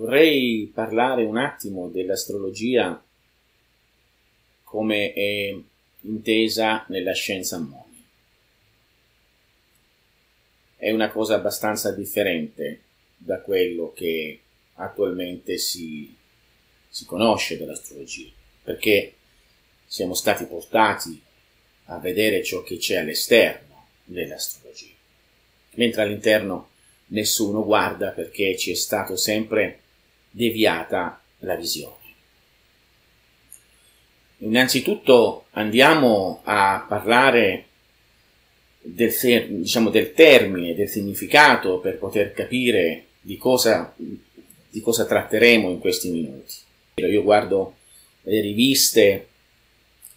vorrei parlare un attimo dell'astrologia come è intesa nella scienza ammonia. È una cosa abbastanza differente da quello che attualmente si, si conosce dell'astrologia, perché siamo stati portati a vedere ciò che c'è all'esterno dell'astrologia, mentre all'interno nessuno guarda perché ci è stato sempre deviata la visione. Innanzitutto andiamo a parlare del, diciamo, del termine, del significato per poter capire di cosa, di cosa tratteremo in questi minuti. Io guardo le riviste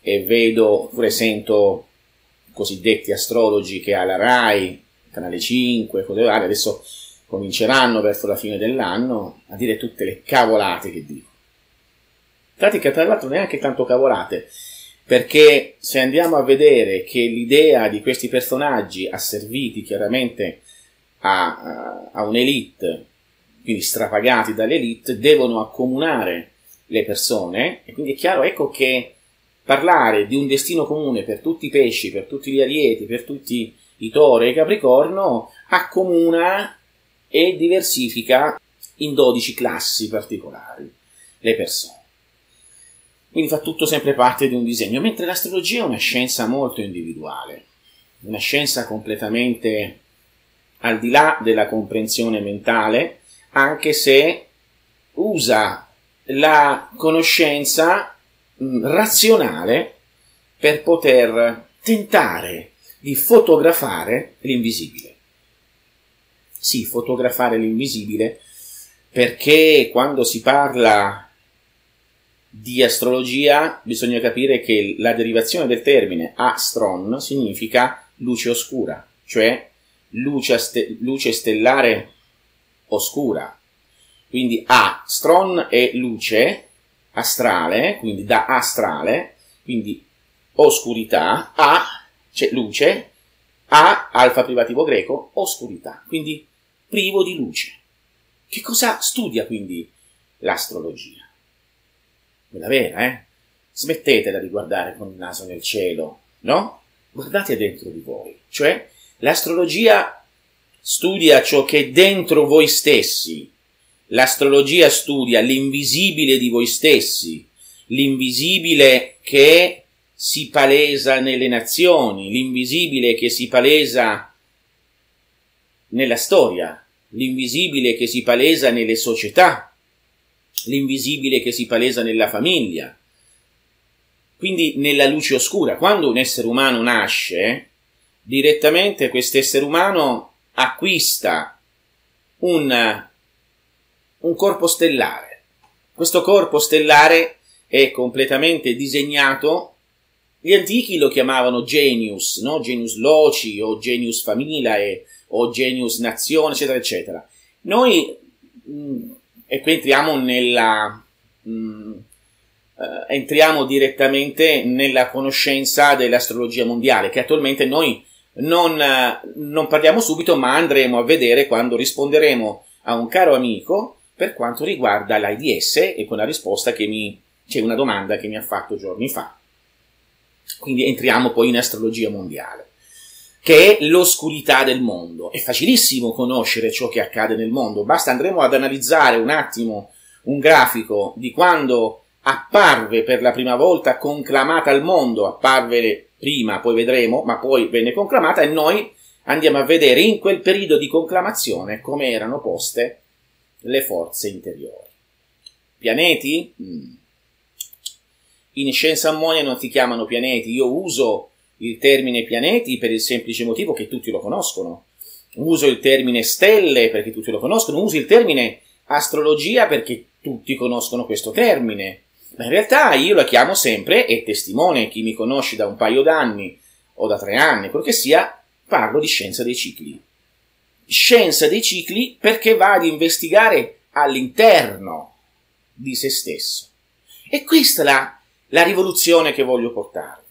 e vedo, pure sento cosiddetti astrologi che ha la RAI, Canale 5, cose varie, adesso cominceranno verso la fine dell'anno a dire tutte le cavolate che dico. Pratica tra l'altro neanche tanto cavolate, perché se andiamo a vedere che l'idea di questi personaggi asserviti chiaramente a, a un'elite, quindi strapagati dall'elite, devono accomunare le persone, e quindi è chiaro ecco che parlare di un destino comune per tutti i pesci, per tutti gli arieti, per tutti i toro e i capricorno, accomuna e diversifica in 12 classi particolari le persone. Quindi fa tutto sempre parte di un disegno, mentre l'astrologia è una scienza molto individuale, una scienza completamente al di là della comprensione mentale, anche se usa la conoscenza mh, razionale per poter tentare di fotografare l'invisibile. Sì, fotografare l'invisibile perché quando si parla di astrologia bisogna capire che la derivazione del termine astron significa luce oscura, cioè luce, ste- luce stellare oscura. Quindi astron è luce astrale, quindi da astrale, quindi oscurità, a c'è luce, a alfa privativo greco, oscurità, quindi privo di luce. Che cosa studia quindi l'astrologia? quella vera, eh? Smettetela di guardare con il naso nel cielo, no? Guardate dentro di voi. Cioè, l'astrologia studia ciò che è dentro voi stessi. L'astrologia studia l'invisibile di voi stessi, l'invisibile che si palesa nelle nazioni, l'invisibile che si palesa nella storia, l'invisibile che si palesa nelle società, l'invisibile che si palesa nella famiglia, quindi nella luce oscura. Quando un essere umano nasce, direttamente questo essere umano acquista un, un corpo stellare. Questo corpo stellare è completamente disegnato gli antichi lo chiamavano genius, no? genius loci o genius familae o genius nazione, eccetera, eccetera. Noi mh, e qui entriamo nella mh, mm, eh, entriamo direttamente nella conoscenza dell'astrologia mondiale che attualmente noi non, eh, non parliamo subito ma andremo a vedere quando risponderemo a un caro amico per quanto riguarda l'AIDS e con la risposta che mi c'è una domanda che mi ha fatto giorni fa quindi entriamo poi in astrologia mondiale che è l'oscurità del mondo. È facilissimo conoscere ciò che accade nel mondo, basta andremo ad analizzare un attimo un grafico di quando apparve per la prima volta conclamata al mondo, apparve prima, poi vedremo, ma poi venne conclamata e noi andiamo a vedere in quel periodo di conclamazione come erano poste le forze interiori. Pianeti? Mm. In scienza ammonia non si chiamano pianeti, io uso il termine pianeti per il semplice motivo che tutti lo conoscono. Uso il termine stelle perché tutti lo conoscono, uso il termine astrologia perché tutti conoscono questo termine. Ma in realtà io la chiamo sempre, e testimone chi mi conosce da un paio d'anni o da tre anni, quello che sia, parlo di scienza dei cicli. Scienza dei cicli perché va ad investigare all'interno di se stesso. E questa è la, la rivoluzione che voglio portare.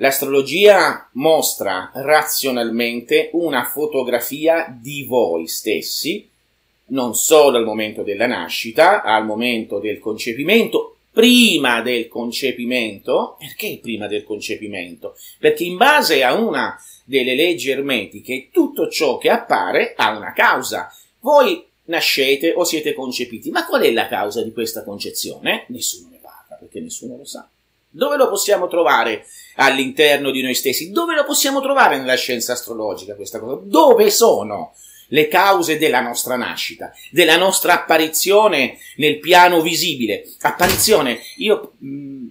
L'astrologia mostra razionalmente una fotografia di voi stessi, non solo al momento della nascita, al momento del concepimento, prima del concepimento. Perché prima del concepimento? Perché in base a una delle leggi ermetiche tutto ciò che appare ha una causa. Voi nascete o siete concepiti, ma qual è la causa di questa concezione? Nessuno ne parla perché nessuno lo sa. Dove lo possiamo trovare all'interno di noi stessi? Dove lo possiamo trovare nella scienza astrologica questa cosa? Dove sono? le cause della nostra nascita, della nostra apparizione nel piano visibile. Apparizione, io mh, mm,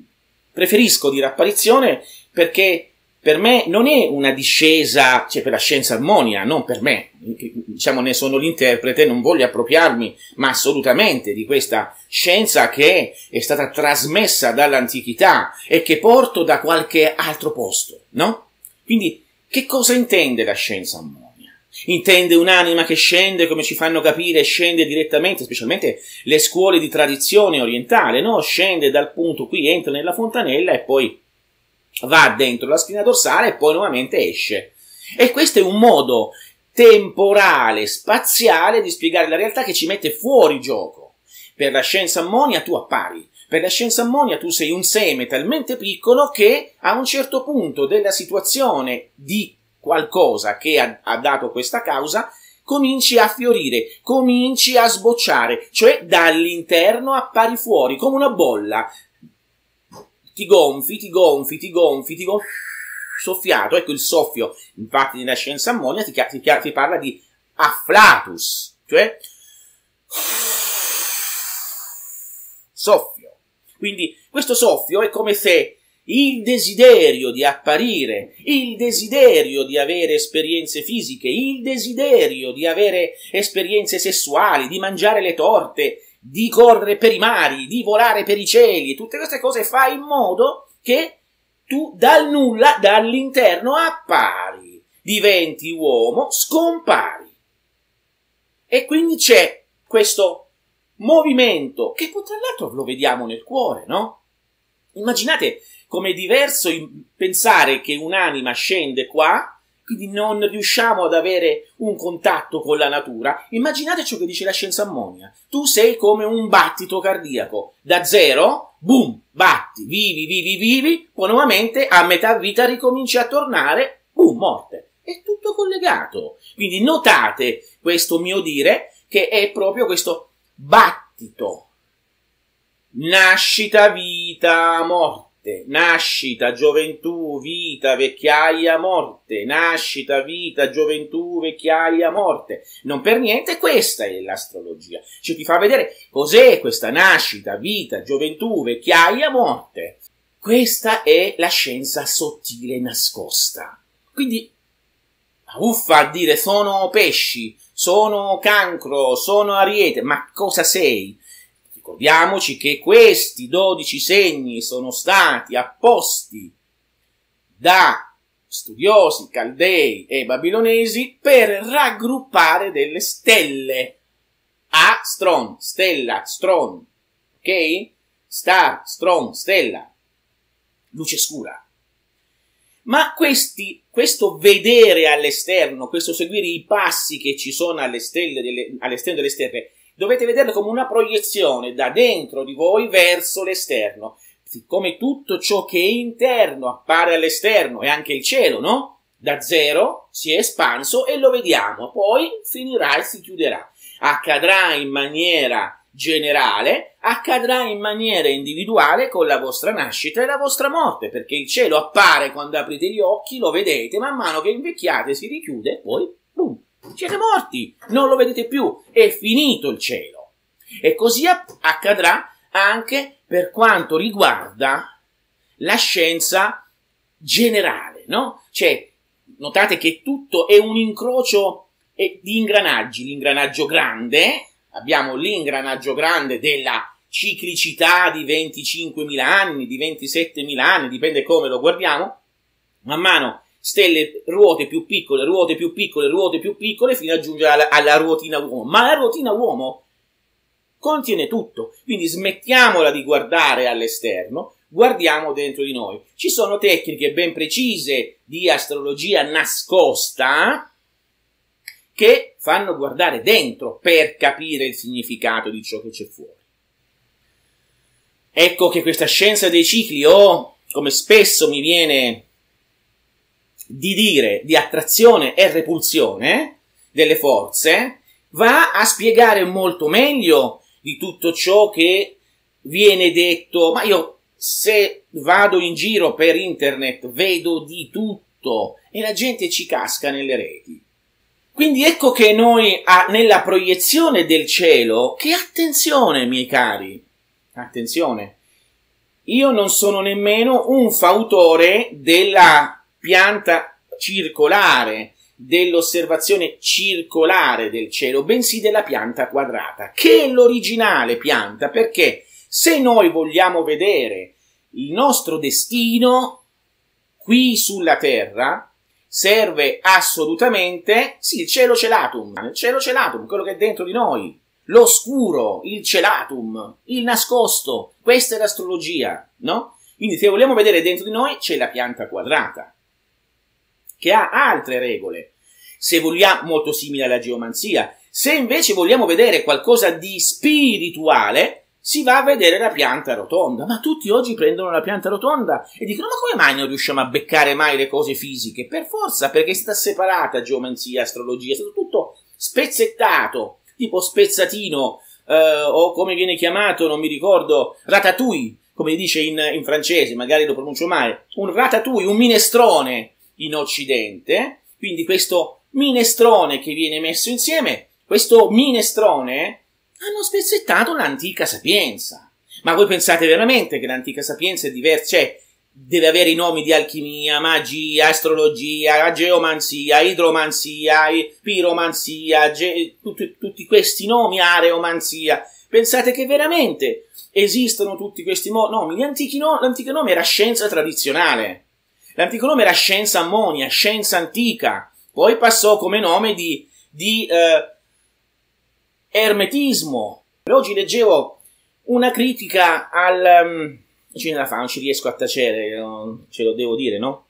preferisco dire apparizione perché per me non è una discesa, cioè per la scienza armonia, non per me, diciamo ne sono l'interprete, non voglio appropriarmi, ma assolutamente di questa scienza che è stata trasmessa dall'antichità e che porto da qualche altro posto, no? Quindi, che cosa intende la scienza armonia? Intende un'anima che scende, come ci fanno capire, scende direttamente, specialmente le scuole di tradizione orientale, no? Scende dal punto qui, entra nella fontanella e poi va dentro la spina dorsale e poi nuovamente esce. E questo è un modo temporale, spaziale di spiegare la realtà che ci mette fuori gioco. Per la scienza ammonia tu appari, per la scienza ammonia tu sei un seme talmente piccolo che a un certo punto della situazione di qualcosa che ha, ha dato questa causa, cominci a fiorire, cominci a sbocciare, cioè dall'interno appari fuori come una bolla. Ti gonfi, ti gonfi, ti gonfi, ti gonfi, soffiato. Ecco il soffio, infatti nella scienza ammonia ti, ti, ti parla di afflatus, cioè soffio. Quindi questo soffio è come se il desiderio di apparire, il desiderio di avere esperienze fisiche, il desiderio di avere esperienze sessuali, di mangiare le torte, di correre per i mari, di volare per i cieli, tutte queste cose fa in modo che tu dal nulla, dall'interno appari, diventi uomo, scompari. E quindi c'è questo movimento che tra l'altro lo vediamo nel cuore, no? Immaginate come è diverso pensare che un'anima scende qua, quindi non riusciamo ad avere un contatto con la natura. Immaginate ciò che dice la scienza ammonia. Tu sei come un battito cardiaco. Da zero, boom, batti, vivi, vivi, vivi, poi nuovamente a metà vita ricominci a tornare, boom, morte. È tutto collegato. Quindi notate questo mio dire che è proprio questo battito. Nascita, vita, morte morte, nascita, gioventù, vita, vecchiaia, morte, nascita, vita, gioventù, vecchiaia, morte. Non per niente questa è l'astrologia. Ci ti fa vedere cos'è questa nascita, vita, gioventù, vecchiaia, morte. Questa è la scienza sottile nascosta. Quindi, uffa a dire sono pesci, sono cancro, sono ariete, ma cosa sei? Ricordiamoci che questi dodici segni sono stati apposti da studiosi caldei e babilonesi per raggruppare delle stelle. Astron, stella, stron, ok? Star, stron, stella, luce scura. Ma questi, questo vedere all'esterno, questo seguire i passi che ci sono alle stelle delle, all'esterno delle stelle, dovete vederlo come una proiezione da dentro di voi verso l'esterno. Siccome tutto ciò che è interno appare all'esterno e anche il cielo, no? Da zero si è espanso e lo vediamo, poi finirà e si chiuderà. Accadrà in maniera generale, accadrà in maniera individuale con la vostra nascita e la vostra morte, perché il cielo appare quando aprite gli occhi, lo vedete, man mano che invecchiate si richiude e poi boom, siete morti, non lo vedete più, è finito il cielo. E così accadrà anche per quanto riguarda la scienza generale, no? Cioè, notate che tutto è un incrocio di ingranaggi, l'ingranaggio grande, abbiamo l'ingranaggio grande della ciclicità di 25.000 anni, di 27.000 anni, dipende come lo guardiamo, man mano stelle, ruote più piccole, ruote più piccole, ruote più piccole, fino a giungere alla, alla ruotina uomo. Ma la ruotina uomo contiene tutto, quindi smettiamola di guardare all'esterno, guardiamo dentro di noi. Ci sono tecniche ben precise di astrologia nascosta che fanno guardare dentro per capire il significato di ciò che c'è fuori. Ecco che questa scienza dei cicli, o come spesso mi viene di dire, di attrazione e repulsione delle forze, va a spiegare molto meglio di tutto ciò che viene detto, ma io se vado in giro per internet vedo di tutto e la gente ci casca nelle reti. Quindi ecco che noi ah, nella proiezione del cielo, che attenzione miei cari, attenzione, io non sono nemmeno un fautore della pianta circolare, dell'osservazione circolare del cielo, bensì della pianta quadrata, che è l'originale pianta, perché se noi vogliamo vedere il nostro destino qui sulla Terra, serve assolutamente, sì, il cielo celatum, il cielo celatum, quello che è dentro di noi, l'oscuro, il celatum, il nascosto, questa è l'astrologia, no? Quindi se vogliamo vedere dentro di noi c'è la pianta quadrata, che ha altre regole, se vogliamo, molto simile alla geomanzia. Se invece vogliamo vedere qualcosa di spirituale, si va a vedere la pianta rotonda. Ma tutti oggi prendono la pianta rotonda e dicono: Ma come mai non riusciamo a beccare mai le cose fisiche? Per forza, perché sta separata geomanzia, astrologia, è stato tutto spezzettato, tipo spezzatino, eh, o come viene chiamato, non mi ricordo, ratatouille, come dice in, in francese, magari lo pronuncio male, un ratatouille, un minestrone in Occidente. Quindi questo minestrone che viene messo insieme, questo minestrone hanno spezzettato l'antica sapienza. Ma voi pensate veramente che l'antica sapienza è diversa? Cioè, deve avere i nomi di alchimia, magia, astrologia, geomanzia, idromanzia, piromanzia, ge- tutti, tutti, questi nomi, areomanzia. Pensate che veramente esistono tutti questi mo- nomi? No- l'antico nome era scienza tradizionale. L'antico nome era scienza ammonia, scienza antica. Poi passò come nome di, di eh, ermetismo. Oggi leggevo una critica al... Um, ce la fa, non ci riesco a tacere, ce lo devo dire, no?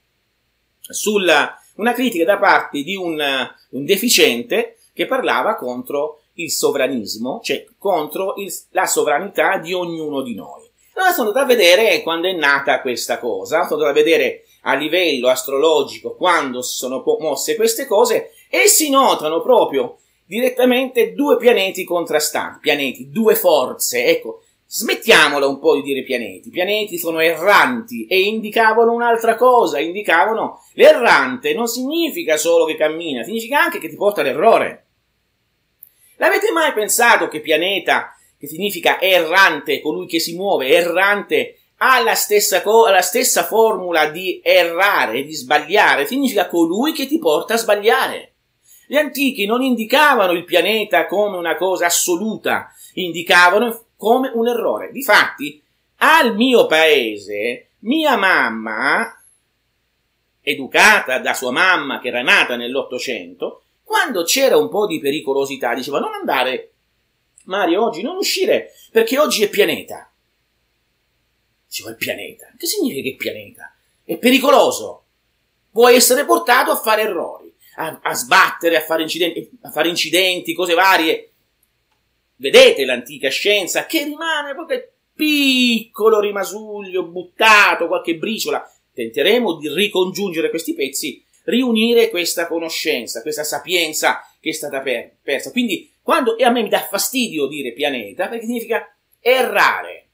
Sulla, una critica da parte di un, un deficiente che parlava contro il sovranismo, cioè contro il, la sovranità di ognuno di noi. Allora sono andato a vedere quando è nata questa cosa, sono andato a vedere a livello astrologico quando si sono mosse queste cose e si notano proprio direttamente due pianeti contrastanti, pianeti, due forze, ecco, smettiamola un po' di dire pianeti, pianeti sono erranti e indicavano un'altra cosa, indicavano l'errante. Non significa solo che cammina, significa anche che ti porta all'errore. L'avete mai pensato che pianeta, che significa errante, colui che si muove, errante, ha la stessa, co- la stessa formula di errare, di sbagliare, significa colui che ti porta a sbagliare. Gli antichi non indicavano il pianeta come una cosa assoluta, indicavano come un errore. Difatti, al mio paese, mia mamma, educata da sua mamma che era nata nell'Ottocento, quando c'era un po' di pericolosità, diceva non andare, Mario, oggi non uscire, perché oggi è pianeta. Dicevo, è pianeta. Che significa che è pianeta? È pericoloso. Può essere portato a fare errori a, a sbattere, a fare, incidenti, a fare incidenti, cose varie. Vedete l'antica scienza che rimane qualche piccolo rimasuglio buttato, qualche briciola. Tenteremo di ricongiungere questi pezzi, riunire questa conoscenza, questa sapienza che è stata per, persa. Quindi, quando, e a me mi dà fastidio dire pianeta, perché significa errare.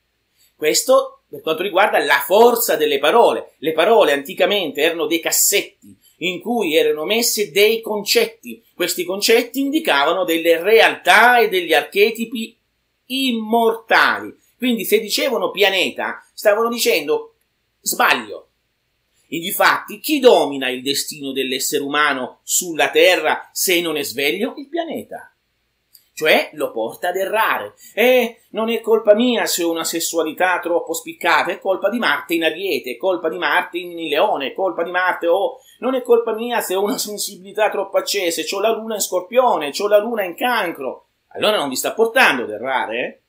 Questo per quanto riguarda la forza delle parole. Le parole anticamente erano dei cassetti in cui erano messi dei concetti. Questi concetti indicavano delle realtà e degli archetipi immortali. Quindi se dicevano pianeta, stavano dicendo sbaglio. E difatti, chi domina il destino dell'essere umano sulla Terra se non è sveglio? Il pianeta cioè lo porta ad errare. E non è colpa mia se ho una sessualità troppo spiccata, è colpa di Marte in Ariete, è colpa di Marte in Leone, è colpa di Marte o oh, non è colpa mia se ho una sensibilità troppo accesa, ho la luna in Scorpione, ho la luna in Cancro. Allora non vi sta portando ad errare?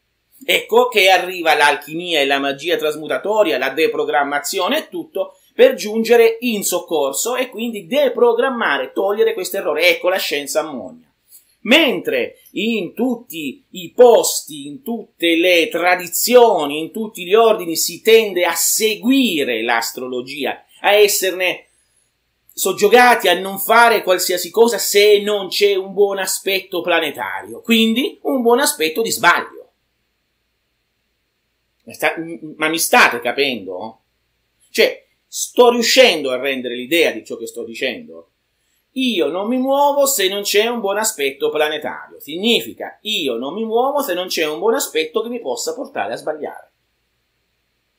Eh? Ecco che arriva l'alchimia e la magia trasmutatoria, la deprogrammazione e tutto per giungere in soccorso e quindi deprogrammare, togliere questo errore. Ecco la scienza ammonia. Mentre in tutti i posti, in tutte le tradizioni, in tutti gli ordini si tende a seguire l'astrologia, a esserne soggiogati a non fare qualsiasi cosa se non c'è un buon aspetto planetario, quindi un buon aspetto di sbaglio. Ma mi state capendo? Cioè, sto riuscendo a rendere l'idea di ciò che sto dicendo? Io non mi muovo se non c'è un buon aspetto planetario. Significa io non mi muovo se non c'è un buon aspetto che mi possa portare a sbagliare.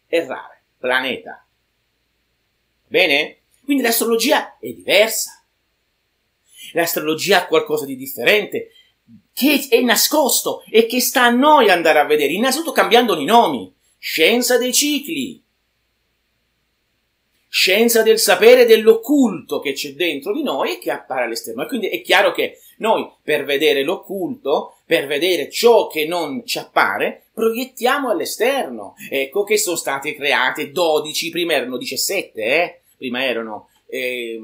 Errare. Planeta. Bene? Quindi l'astrologia è diversa. L'astrologia ha qualcosa di differente che è nascosto e che sta a noi andare a vedere, innanzitutto cambiando i nomi. Scienza dei cicli, scienza del sapere dell'occulto che c'è dentro di noi e che appare all'esterno. E quindi è chiaro che noi, per vedere l'occulto, per vedere ciò che non ci appare, proiettiamo all'esterno. Ecco che sono state create 12, prima erano 17, eh? prima erano eh,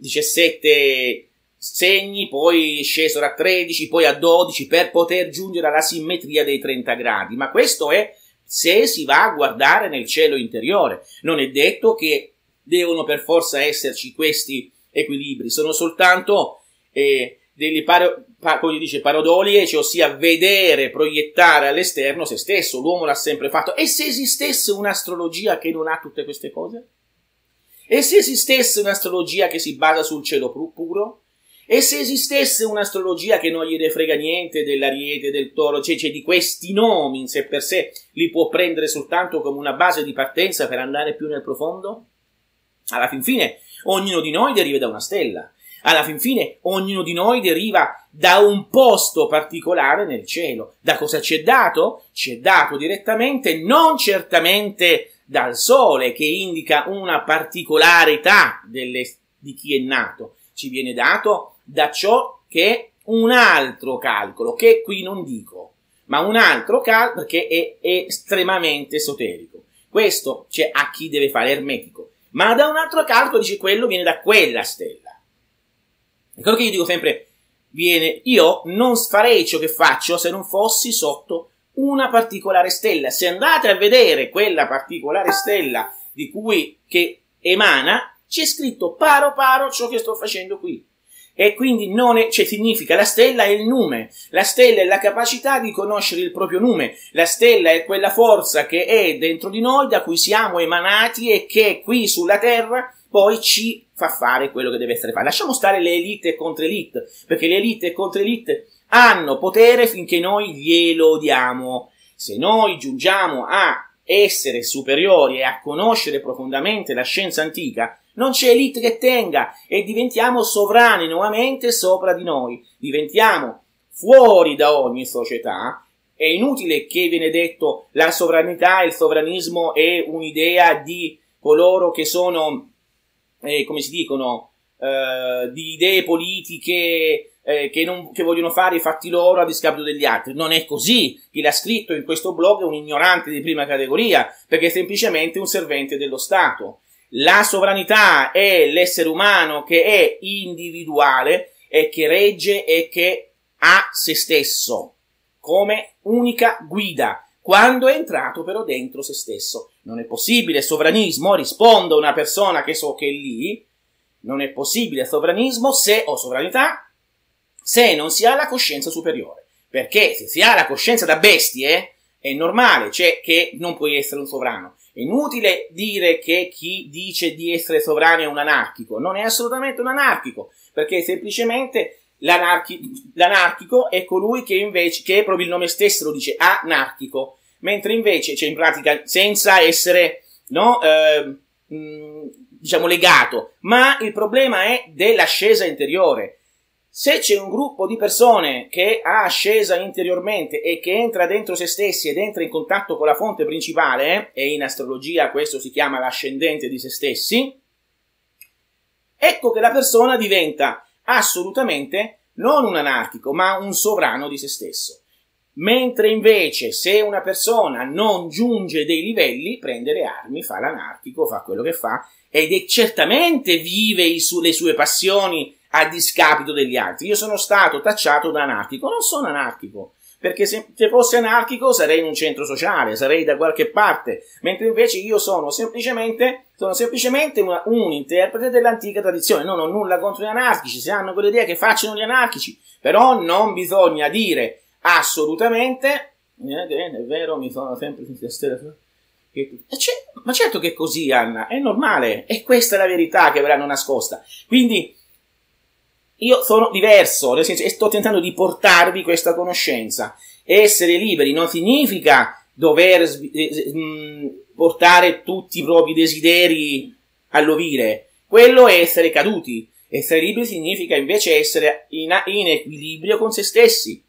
17 segni, poi scesero a 13, poi a 12 per poter giungere alla simmetria dei 30 gradi. Ma questo è se si va a guardare nel cielo interiore. Non è detto che devono per forza esserci questi equilibri, sono soltanto eh, delle paro, pa, come dice, parodolie, cioè ossia vedere, proiettare all'esterno se stesso. L'uomo l'ha sempre fatto. E se esistesse un'astrologia che non ha tutte queste cose? E se esistesse un'astrologia che si basa sul cielo puro? E se esistesse un'astrologia che non gliene frega niente dell'ariete, del toro, cioè, cioè, di questi nomi in sé per sé, li può prendere soltanto come una base di partenza per andare più nel profondo? Alla fin fine, ognuno di noi deriva da una stella. Alla fin fine, ognuno di noi deriva da un posto particolare nel cielo. Da cosa ci è dato? Ci è dato direttamente, non certamente dal sole, che indica una particolarità delle, di chi è nato. Ci viene dato da ciò che è un altro calcolo, che qui non dico, ma un altro calcolo che è estremamente esoterico. Questo c'è a chi deve fare ermetico, ma da un altro calcolo dice quello viene da quella stella. Ecco che io dico sempre, viene, io non farei ciò che faccio se non fossi sotto una particolare stella. Se andate a vedere quella particolare stella di cui che emana, c'è scritto paro paro ciò che sto facendo qui e quindi non è, cioè significa la stella è il nume, la stella è la capacità di conoscere il proprio nume, la stella è quella forza che è dentro di noi, da cui siamo emanati e che qui sulla terra poi ci fa fare quello che deve essere fatto. Lasciamo stare le elite contro elite, perché le elite contro elite hanno potere finché noi glielo diamo. Se noi giungiamo a essere superiori e a conoscere profondamente la scienza antica, non c'è elite che tenga e diventiamo sovrani nuovamente sopra di noi, diventiamo fuori da ogni società. È inutile che viene detto la sovranità, il sovranismo è un'idea di coloro che sono, eh, come si dicono, eh, di idee politiche eh, che, non, che, vogliono fare i fatti loro a discapito degli altri. Non è così. Chi l'ha scritto in questo blog è un ignorante di prima categoria, perché è semplicemente un servente dello Stato. La sovranità è l'essere umano che è individuale e che regge e che ha se stesso come unica guida quando è entrato però dentro se stesso. Non è possibile sovranismo, rispondo a una persona che so che è lì, non è possibile sovranismo se o sovranità se non si ha la coscienza superiore. Perché se si ha la coscienza da bestie è normale, cioè che non puoi essere un sovrano. È inutile dire che chi dice di essere sovrano è un anarchico, non è assolutamente un anarchico, perché semplicemente l'anarchi- l'anarchico è colui che invece, che proprio il nome stesso lo dice anarchico, mentre invece, cioè in pratica, senza essere, no, eh, diciamo legato, ma il problema è dell'ascesa interiore, se c'è un gruppo di persone che ha ascesa interiormente e che entra dentro se stessi ed entra in contatto con la fonte principale, e in astrologia questo si chiama l'ascendente di se stessi, ecco che la persona diventa assolutamente non un anarchico, ma un sovrano di se stesso. Mentre invece se una persona non giunge dei livelli, prende le armi, fa l'anarchico, fa quello che fa, ed è certamente vive su- le sue passioni a discapito degli altri. Io sono stato tacciato da anarchico, non sono anarchico, perché se, fossi anarchico sarei in un centro sociale, sarei da qualche parte, mentre invece io sono semplicemente, sono semplicemente una, un interprete dell'antica tradizione, non ho nulla contro gli anarchici, se hanno quell'idea che facciano gli anarchici, però non bisogna dire assolutamente, eh, è vero, mi sono sempre che, ma certo che è così, Anna, è normale, e questa è la verità che verranno nascosta. Quindi io sono diverso, nel senso, e sto tentando di portarvi questa conoscenza. Essere liberi non significa dover eh, mm, portare tutti i propri desideri all'ovire, quello è essere caduti. Essere liberi significa invece essere in, in equilibrio con se stessi.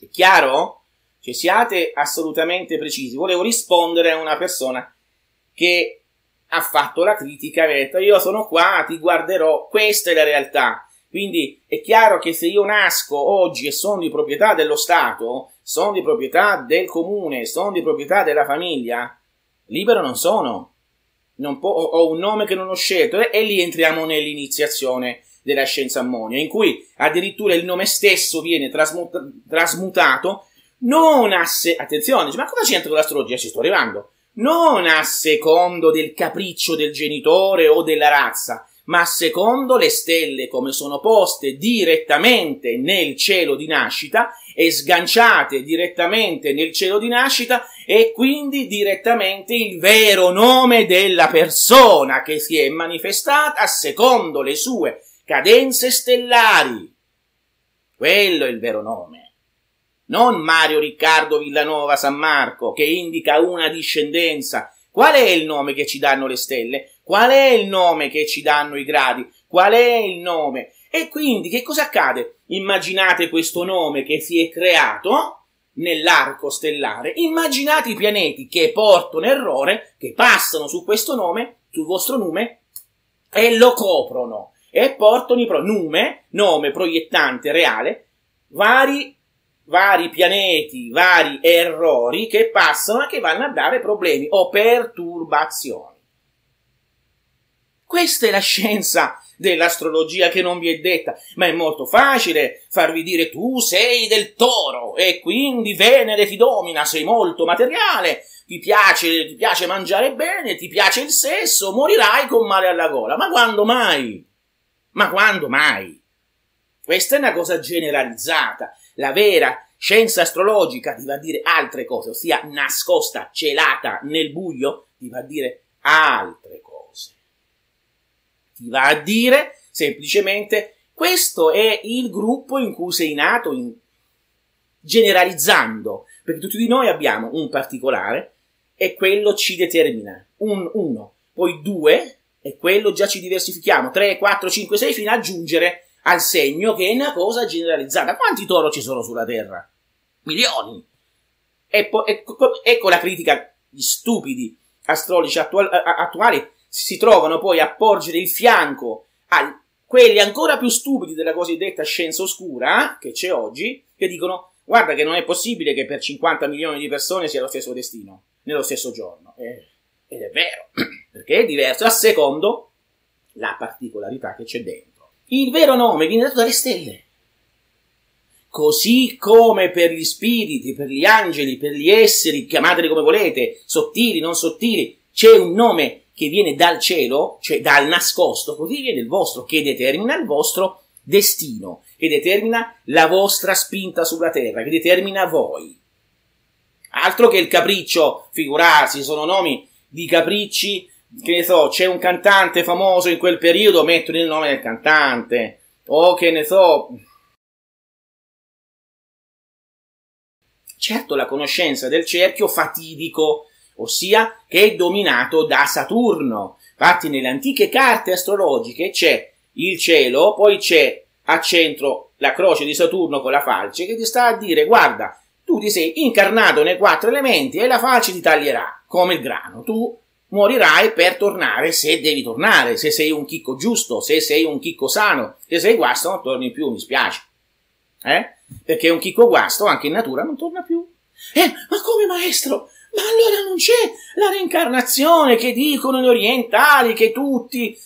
È chiaro? Cioè siate assolutamente precisi. Volevo rispondere a una persona che ha fatto la critica ha detto io sono qua, ti guarderò, questa è la realtà. Quindi è chiaro che se io nasco oggi e sono di proprietà dello Stato, sono di proprietà del comune, sono di proprietà della famiglia, libero non sono. Non po- ho un nome che non ho scelto e lì entriamo nell'iniziazione della scienza ammonia, in cui addirittura il nome stesso viene trasmut- trasmutato non a se- attenzione, ma cosa c'entra con l'astrologia? Ci sto arrivando. Non a secondo del capriccio del genitore o della razza, ma secondo le stelle come sono poste direttamente nel cielo di nascita e sganciate direttamente nel cielo di nascita e quindi direttamente il vero nome della persona che si è manifestata secondo le sue cadenze stellari. Quello è il vero nome non Mario Riccardo Villanova San Marco, che indica una discendenza. Qual è il nome che ci danno le stelle? Qual è il nome che ci danno i gradi? Qual è il nome? E quindi che cosa accade? Immaginate questo nome che si è creato nell'arco stellare, immaginate i pianeti che portano errore, che passano su questo nome, sul vostro nome, e lo coprono e portano i pro- nume, nome proiettante reale, vari vari pianeti, vari errori che passano e che vanno a dare problemi o perturbazioni. Questa è la scienza dell'astrologia che non vi è detta, ma è molto facile farvi dire tu sei del toro e quindi Venere ti domina, sei molto materiale, ti piace, ti piace mangiare bene, ti piace il sesso, morirai con male alla gola. Ma quando mai? Ma quando mai? Questa è una cosa generalizzata. La vera scienza astrologica ti va a dire altre cose, ossia nascosta, celata nel buio, ti va a dire altre cose. Ti va a dire semplicemente questo è il gruppo in cui sei nato, in... generalizzando, perché tutti di noi abbiamo un particolare e quello ci determina, un uno, poi due e quello già ci diversifichiamo, 3, 4, 5, 6 fino a giungere al segno che è una cosa generalizzata. Quanti toro ci sono sulla Terra? Milioni. Po- ecco, ecco la critica gli stupidi astrologi attuali, attuali si trovano poi a porgere il fianco a quelli ancora più stupidi della cosiddetta scienza oscura che c'è oggi, che dicono guarda che non è possibile che per 50 milioni di persone sia lo stesso destino, nello stesso giorno. Eh, ed è vero, perché è diverso a secondo la particolarità che c'è dentro. Il vero nome viene dato dalle stelle. Così come per gli spiriti, per gli angeli, per gli esseri, chiamateli come volete, sottili, non sottili, c'è un nome che viene dal cielo, cioè dal nascosto, così viene il vostro, che determina il vostro destino, che determina la vostra spinta sulla terra, che determina voi. Altro che il capriccio, figurarsi, sono nomi di capricci che ne so, c'è un cantante famoso in quel periodo, mettono il nome del cantante, o che ne so. Certo, la conoscenza del cerchio fatidico, ossia che è dominato da Saturno. Infatti, nelle antiche carte astrologiche c'è il cielo, poi c'è a centro la croce di Saturno con la falce che ti sta a dire: guarda, tu ti sei incarnato nei quattro elementi e la falce ti taglierà come il grano. Tu morirai per tornare se devi tornare, se sei un chicco giusto, se sei un chicco sano, se sei guasto non torni più, mi spiace. Eh? Perché un chicco guasto anche in natura non torna più. Eh, ma come maestro? Ma allora non c'è la reincarnazione che dicono gli orientali che tutti...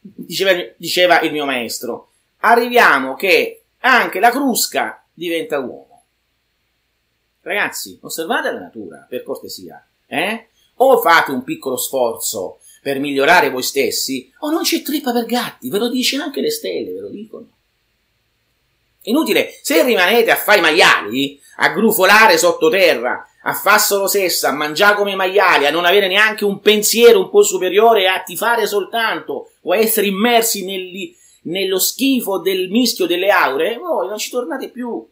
diceva, diceva il mio maestro, arriviamo che anche la crusca diventa uomo. Ragazzi, osservate la natura, per cortesia, eh? O fate un piccolo sforzo per migliorare voi stessi, o non c'è trippa per gatti, ve lo dicono anche le stelle, ve lo dicono. Inutile, se rimanete a fare i maiali, a grufolare sottoterra, a far solo sessa, a mangiare come maiali, a non avere neanche un pensiero un po' superiore, a tifare soltanto, o a essere immersi nelli, nello schifo del mischio delle aure, voi non ci tornate più.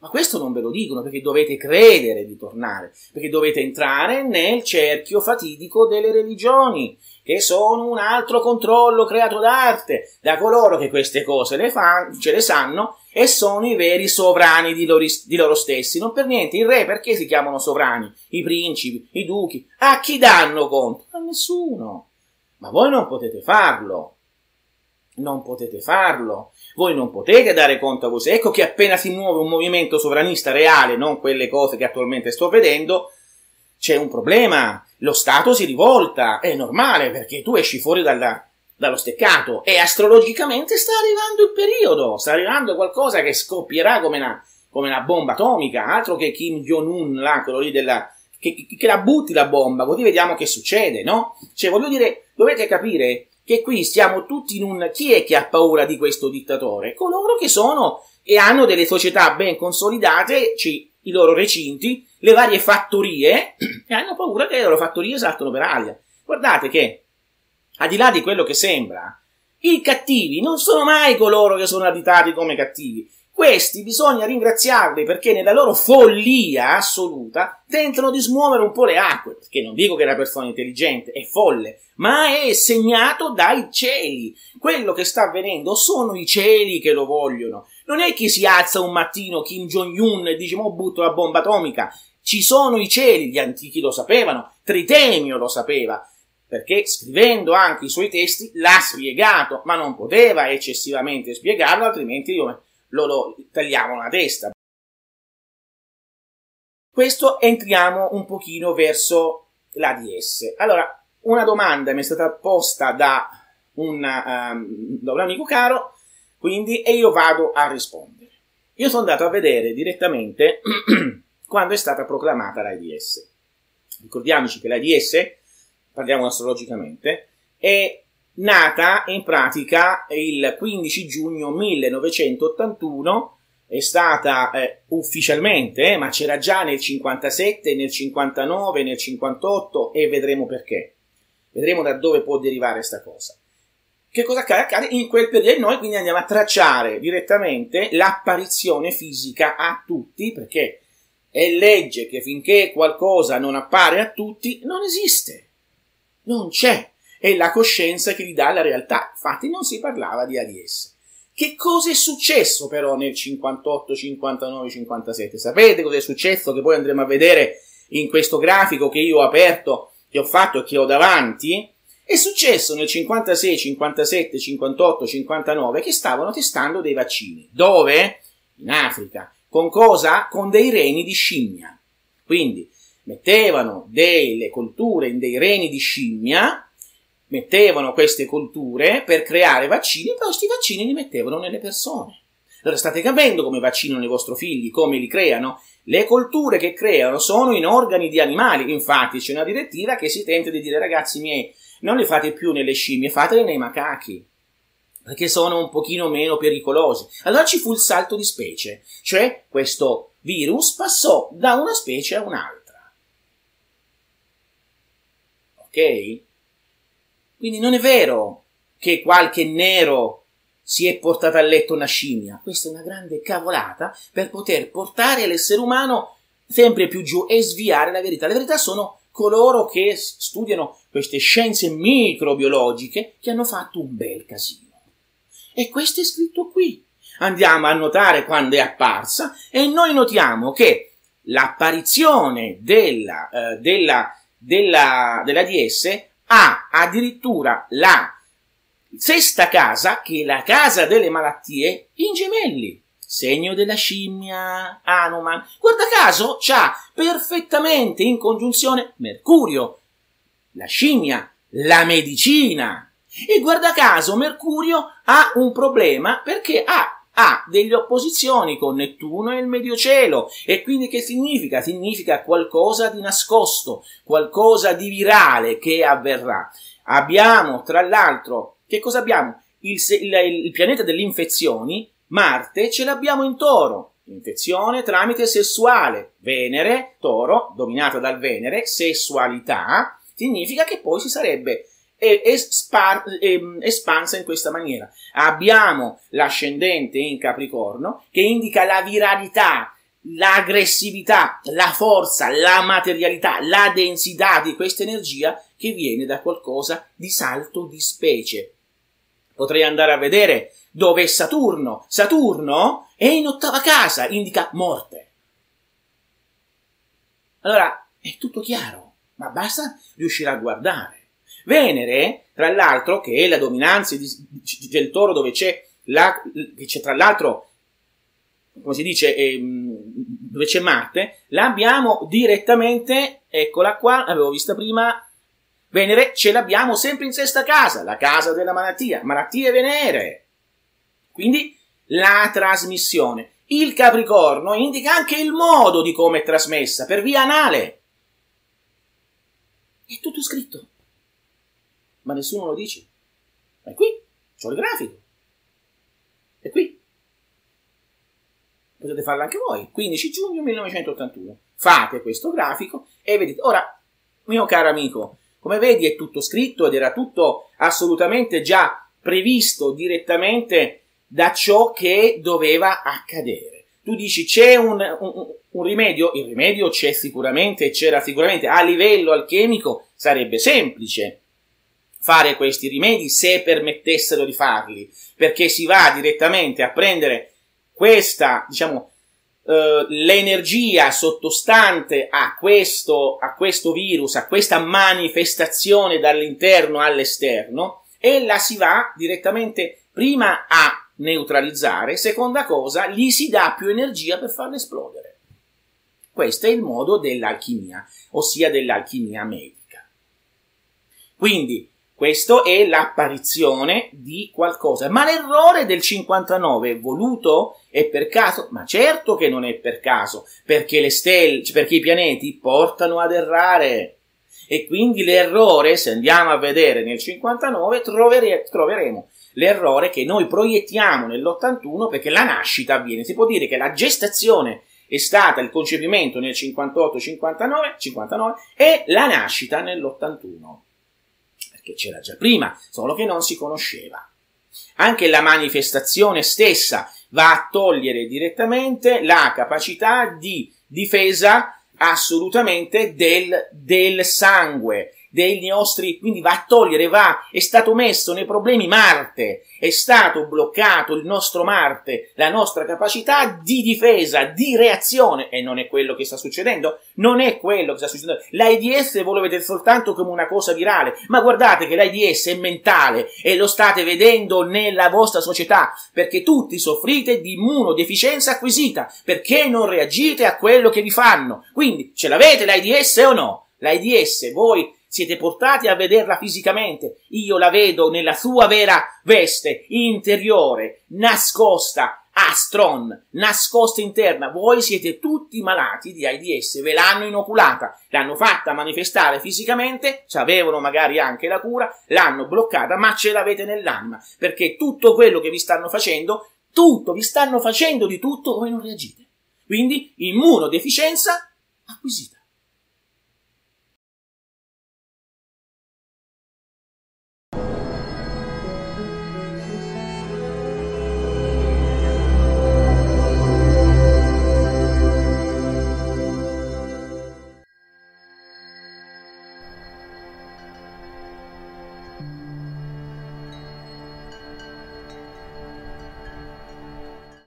Ma questo non ve lo dicono perché dovete credere di tornare, perché dovete entrare nel cerchio fatidico delle religioni, che sono un altro controllo creato d'arte da coloro che queste cose le fanno, ce le sanno e sono i veri sovrani di loro, di loro stessi. Non per niente, i re perché si chiamano sovrani? I principi, i duchi, a chi danno conto? A nessuno. Ma voi non potete farlo. Non potete farlo. Voi non potete dare conto a voi. Ecco che appena si muove un movimento sovranista reale, non quelle cose che attualmente sto vedendo, c'è un problema. Lo Stato si rivolta. È normale perché tu esci fuori dalla, dallo steccato e astrologicamente sta arrivando il periodo. Sta arrivando qualcosa che scoppierà come una, come una bomba atomica. Altro che Kim Jong-un, là, quello lì della, che, che, la butti la bomba, così vediamo che succede, no? Cioè, voglio dire, dovete capire che qui stiamo tutti in un chi è che ha paura di questo dittatore? Coloro che sono e hanno delle società ben consolidate, ci, i loro recinti, le varie fattorie, e hanno paura che le loro fattorie saltano per aria. Guardate che, al di là di quello che sembra, i cattivi non sono mai coloro che sono additati come cattivi. Questi bisogna ringraziarli perché nella loro follia assoluta tentano di smuovere un po' le acque, perché non dico che è una persona intelligente, è folle, ma è segnato dai cieli. Quello che sta avvenendo sono i cieli che lo vogliono. Non è che si alza un mattino Kim Jong-un e dice mo butto la bomba atomica. Ci sono i cieli, gli antichi lo sapevano, Tritemio lo sapeva, perché scrivendo anche i suoi testi l'ha spiegato, ma non poteva eccessivamente spiegarlo, altrimenti io loro tagliavano la testa. Questo entriamo un pochino verso l'ADS. Allora, una domanda mi è stata posta da un, um, da un amico caro, quindi, e io vado a rispondere. Io sono andato a vedere direttamente quando è stata proclamata l'AIDS. Ricordiamoci che l'AIDS, parliamo astrologicamente, è nata in pratica il 15 giugno 1981, è stata eh, ufficialmente, eh, ma c'era già nel 57, nel 59, nel 58 e vedremo perché. Vedremo da dove può derivare questa cosa. Che cosa accade? Accade in quel periodo noi quindi andiamo a tracciare direttamente l'apparizione fisica a tutti, perché è legge che finché qualcosa non appare a tutti, non esiste. Non c'è è la coscienza che gli dà la realtà. Infatti non si parlava di ADS. Che cosa è successo però nel 58, 59, 57? Sapete cosa è successo che poi andremo a vedere in questo grafico che io ho aperto, che ho fatto e che ho davanti? È successo nel 56, 57, 58, 59 che stavano testando dei vaccini. Dove? In Africa. Con cosa? Con dei reni di scimmia. Quindi mettevano delle colture in dei reni di scimmia mettevano queste colture per creare vaccini, però questi vaccini li mettevano nelle persone. Allora state capendo come vaccinano i vostri figli, come li creano? Le colture che creano sono in organi di animali, infatti c'è una direttiva che si tenta di dire ragazzi miei, non le fate più nelle scimmie, fatele nei macachi, perché sono un pochino meno pericolosi. Allora ci fu il salto di specie, cioè questo virus passò da una specie a un'altra. Ok? Quindi non è vero che qualche nero si è portato a letto una scimmia. Questa è una grande cavolata per poter portare l'essere umano sempre più giù e sviare la verità. Le verità sono coloro che studiano queste scienze microbiologiche che hanno fatto un bel casino. E questo è scritto qui. Andiamo a notare quando è apparsa e noi notiamo che l'apparizione della, eh, della, della, della DS ha addirittura la sesta casa, che è la casa delle malattie, in gemelli. Segno della scimmia, Hanuman. Guarda caso, c'ha perfettamente in congiunzione Mercurio, la scimmia, la medicina. E guarda caso Mercurio ha un problema perché ha ha delle opposizioni con Nettuno e il medio cielo. E quindi che significa? Significa qualcosa di nascosto, qualcosa di virale che avverrà. Abbiamo, tra l'altro, che cosa abbiamo? Il, il, il pianeta delle infezioni, Marte, ce l'abbiamo in toro. Infezione tramite sessuale. Venere, toro, dominata dal Venere, sessualità, significa che poi si sarebbe espansa in questa maniera. Abbiamo l'ascendente in Capricorno che indica la viralità, l'aggressività, la forza, la materialità, la densità di questa energia che viene da qualcosa di salto di specie. Potrei andare a vedere dove è Saturno. Saturno è in ottava casa, indica morte. Allora, è tutto chiaro, ma basta riuscire a guardare. Venere, tra l'altro, che è la dominanza di, del toro dove c'è, la, c'è tra l'altro, come si dice, ehm, dove c'è Marte, l'abbiamo direttamente, eccola qua, l'avevo vista prima, Venere ce l'abbiamo sempre in sesta casa, la casa della malattia, malattie venere. Quindi la trasmissione. Il Capricorno indica anche il modo di come è trasmessa, per via anale. È tutto scritto ma nessuno lo dice. Ma è qui, c'ho il grafico. È qui. Potete farlo anche voi. 15 giugno 1981. Fate questo grafico e vedete. Ora, mio caro amico, come vedi è tutto scritto ed era tutto assolutamente già previsto direttamente da ciò che doveva accadere. Tu dici c'è un, un, un rimedio? Il rimedio c'è sicuramente, c'era sicuramente a livello alchemico, sarebbe semplice fare questi rimedi se permettessero di farli, perché si va direttamente a prendere questa, diciamo, eh, l'energia sottostante a questo, a questo virus, a questa manifestazione dall'interno all'esterno e la si va direttamente prima a neutralizzare, seconda cosa, gli si dà più energia per farla esplodere. Questo è il modo dell'alchimia, ossia dell'alchimia medica. Quindi, questo è l'apparizione di qualcosa. Ma l'errore del 59 è voluto? È per caso? Ma certo che non è per caso, perché le stelle, perché i pianeti portano ad errare. E quindi l'errore, se andiamo a vedere nel 59, trovere, troveremo l'errore che noi proiettiamo nell'81 perché la nascita avviene. Si può dire che la gestazione è stata il concepimento nel 58-59 59, e la nascita nell'81 che c'era già prima, solo che non si conosceva. Anche la manifestazione stessa va a togliere direttamente la capacità di difesa assolutamente del, del sangue, dei nostri, quindi va a togliere, va, è stato messo nei problemi Marte, è stato bloccato il nostro Marte, la nostra capacità di difesa, di reazione, e non è quello che sta succedendo, non è quello che sta succedendo. L'AIDS voi lo vedete soltanto come una cosa virale, ma guardate che l'AIDS è mentale e lo state vedendo nella vostra società, perché tutti soffrite di immunodeficienza acquisita, perché non reagite a quello che vi fanno. Quindi, ce l'avete l'AIDS o no? L'AIDS, voi siete portati a vederla fisicamente. Io la vedo nella sua vera veste interiore, nascosta, astron, nascosta interna. Voi siete tutti malati di AIDS, ve l'hanno inoculata, l'hanno fatta manifestare fisicamente, ci avevano magari anche la cura, l'hanno bloccata, ma ce l'avete nell'anima, perché tutto quello che vi stanno facendo, tutto, vi stanno facendo di tutto, voi non reagite. Quindi immunodeficienza acquisita.